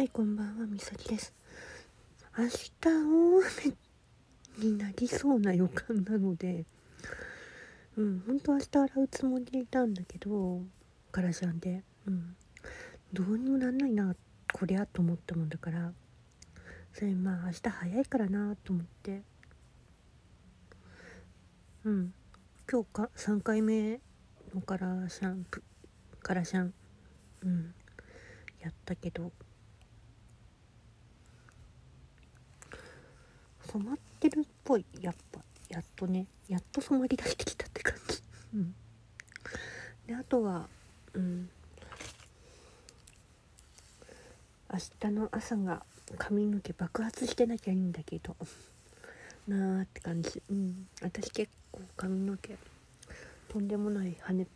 はい、こんばんは、みさきです。明日大雨になりそうな予感なので、うん、本当明日洗うつもりでいたんだけど、からしゃんで、うん、どうにもなんないな、こりゃと思ったもんだから、それまあ明日早いからなと思って、うん、今日か3回目のカラシャンプー、カラシャン、うん、やったけど、染まってるっぽい。やっぱやっとね。やっと染まりだしてきたって感じ。うん。であとはうん。明日の朝が髪の毛爆発してなきゃいいんだけどなーって感じ。うん。私結構髪の毛とんでもない跳ね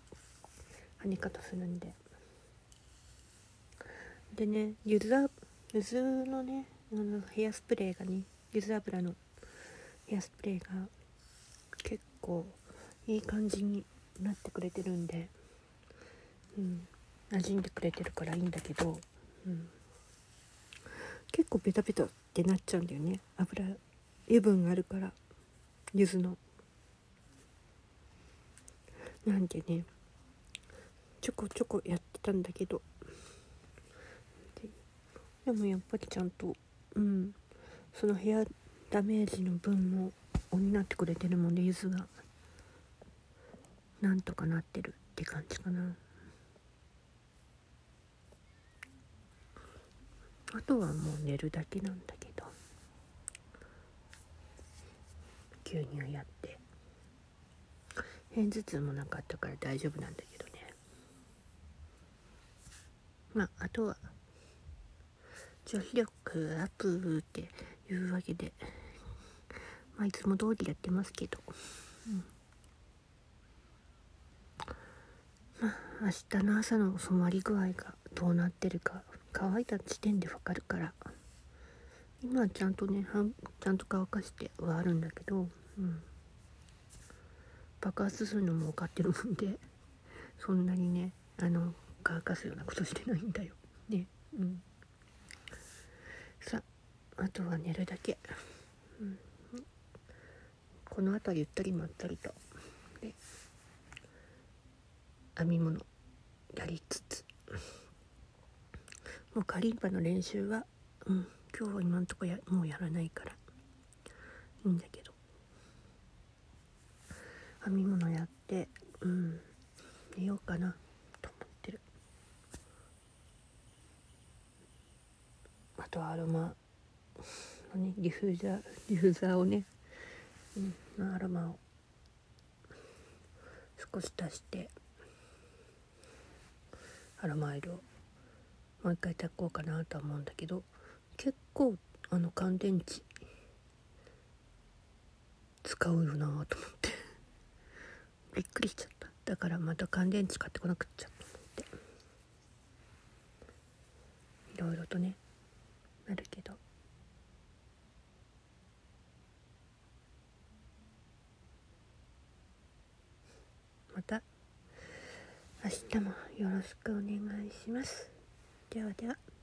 跳ね方するんで。でねゆずあゆずのねあのヘアスプレーがねゆず油のヘアスプレーが結構いい感じになってくれてるんでうん馴染んでくれてるからいいんだけど、うん、結構ベタベタってなっちゃうんだよね。油油分があるからゆずの。なんでねちょこちょこやってたんだけど。ででもやっぱりちゃんとうんそのヘアダメージの分も補ってくれてるもんでゆずが。なんとかなってるって感じかな。あとはもう寝るだけなんだけど。牛乳やって。片頭痛もなかったから大丈夫なんだけどね。まああとは女子力アップっていうわけで。まあいつも通りやってますけど、うん、まあ明日の朝の染まり具合がどうなってるか乾いた時点でわかるから。今はちゃんとねちゃんと乾かしてはあるんだけど、うん、爆発するのも分かってるもんでそんなにねあの乾かすようなことしてないんだよ。ね。うん。あとは寝るだけ、うん、この辺りゆったりまったりと。で編み物。やりつつ。もうカリンパの練習は、うん、今日は今んとこやもうやらないから。いいんだけど。編み物やってうん。寝ようかな。と思ってる。あとはアロマのねディフューザーディフューザーをね、うん、アロマを少し足してアロマオイルをもう一回焚こうかなとは思うんだけど結構あの乾電池使うよなと思って。びっくりしちゃった。だからまた乾電池買ってこなくっちゃと思って。いろいろとねなるけど。また。明日もよろしくお願いします。ではでは。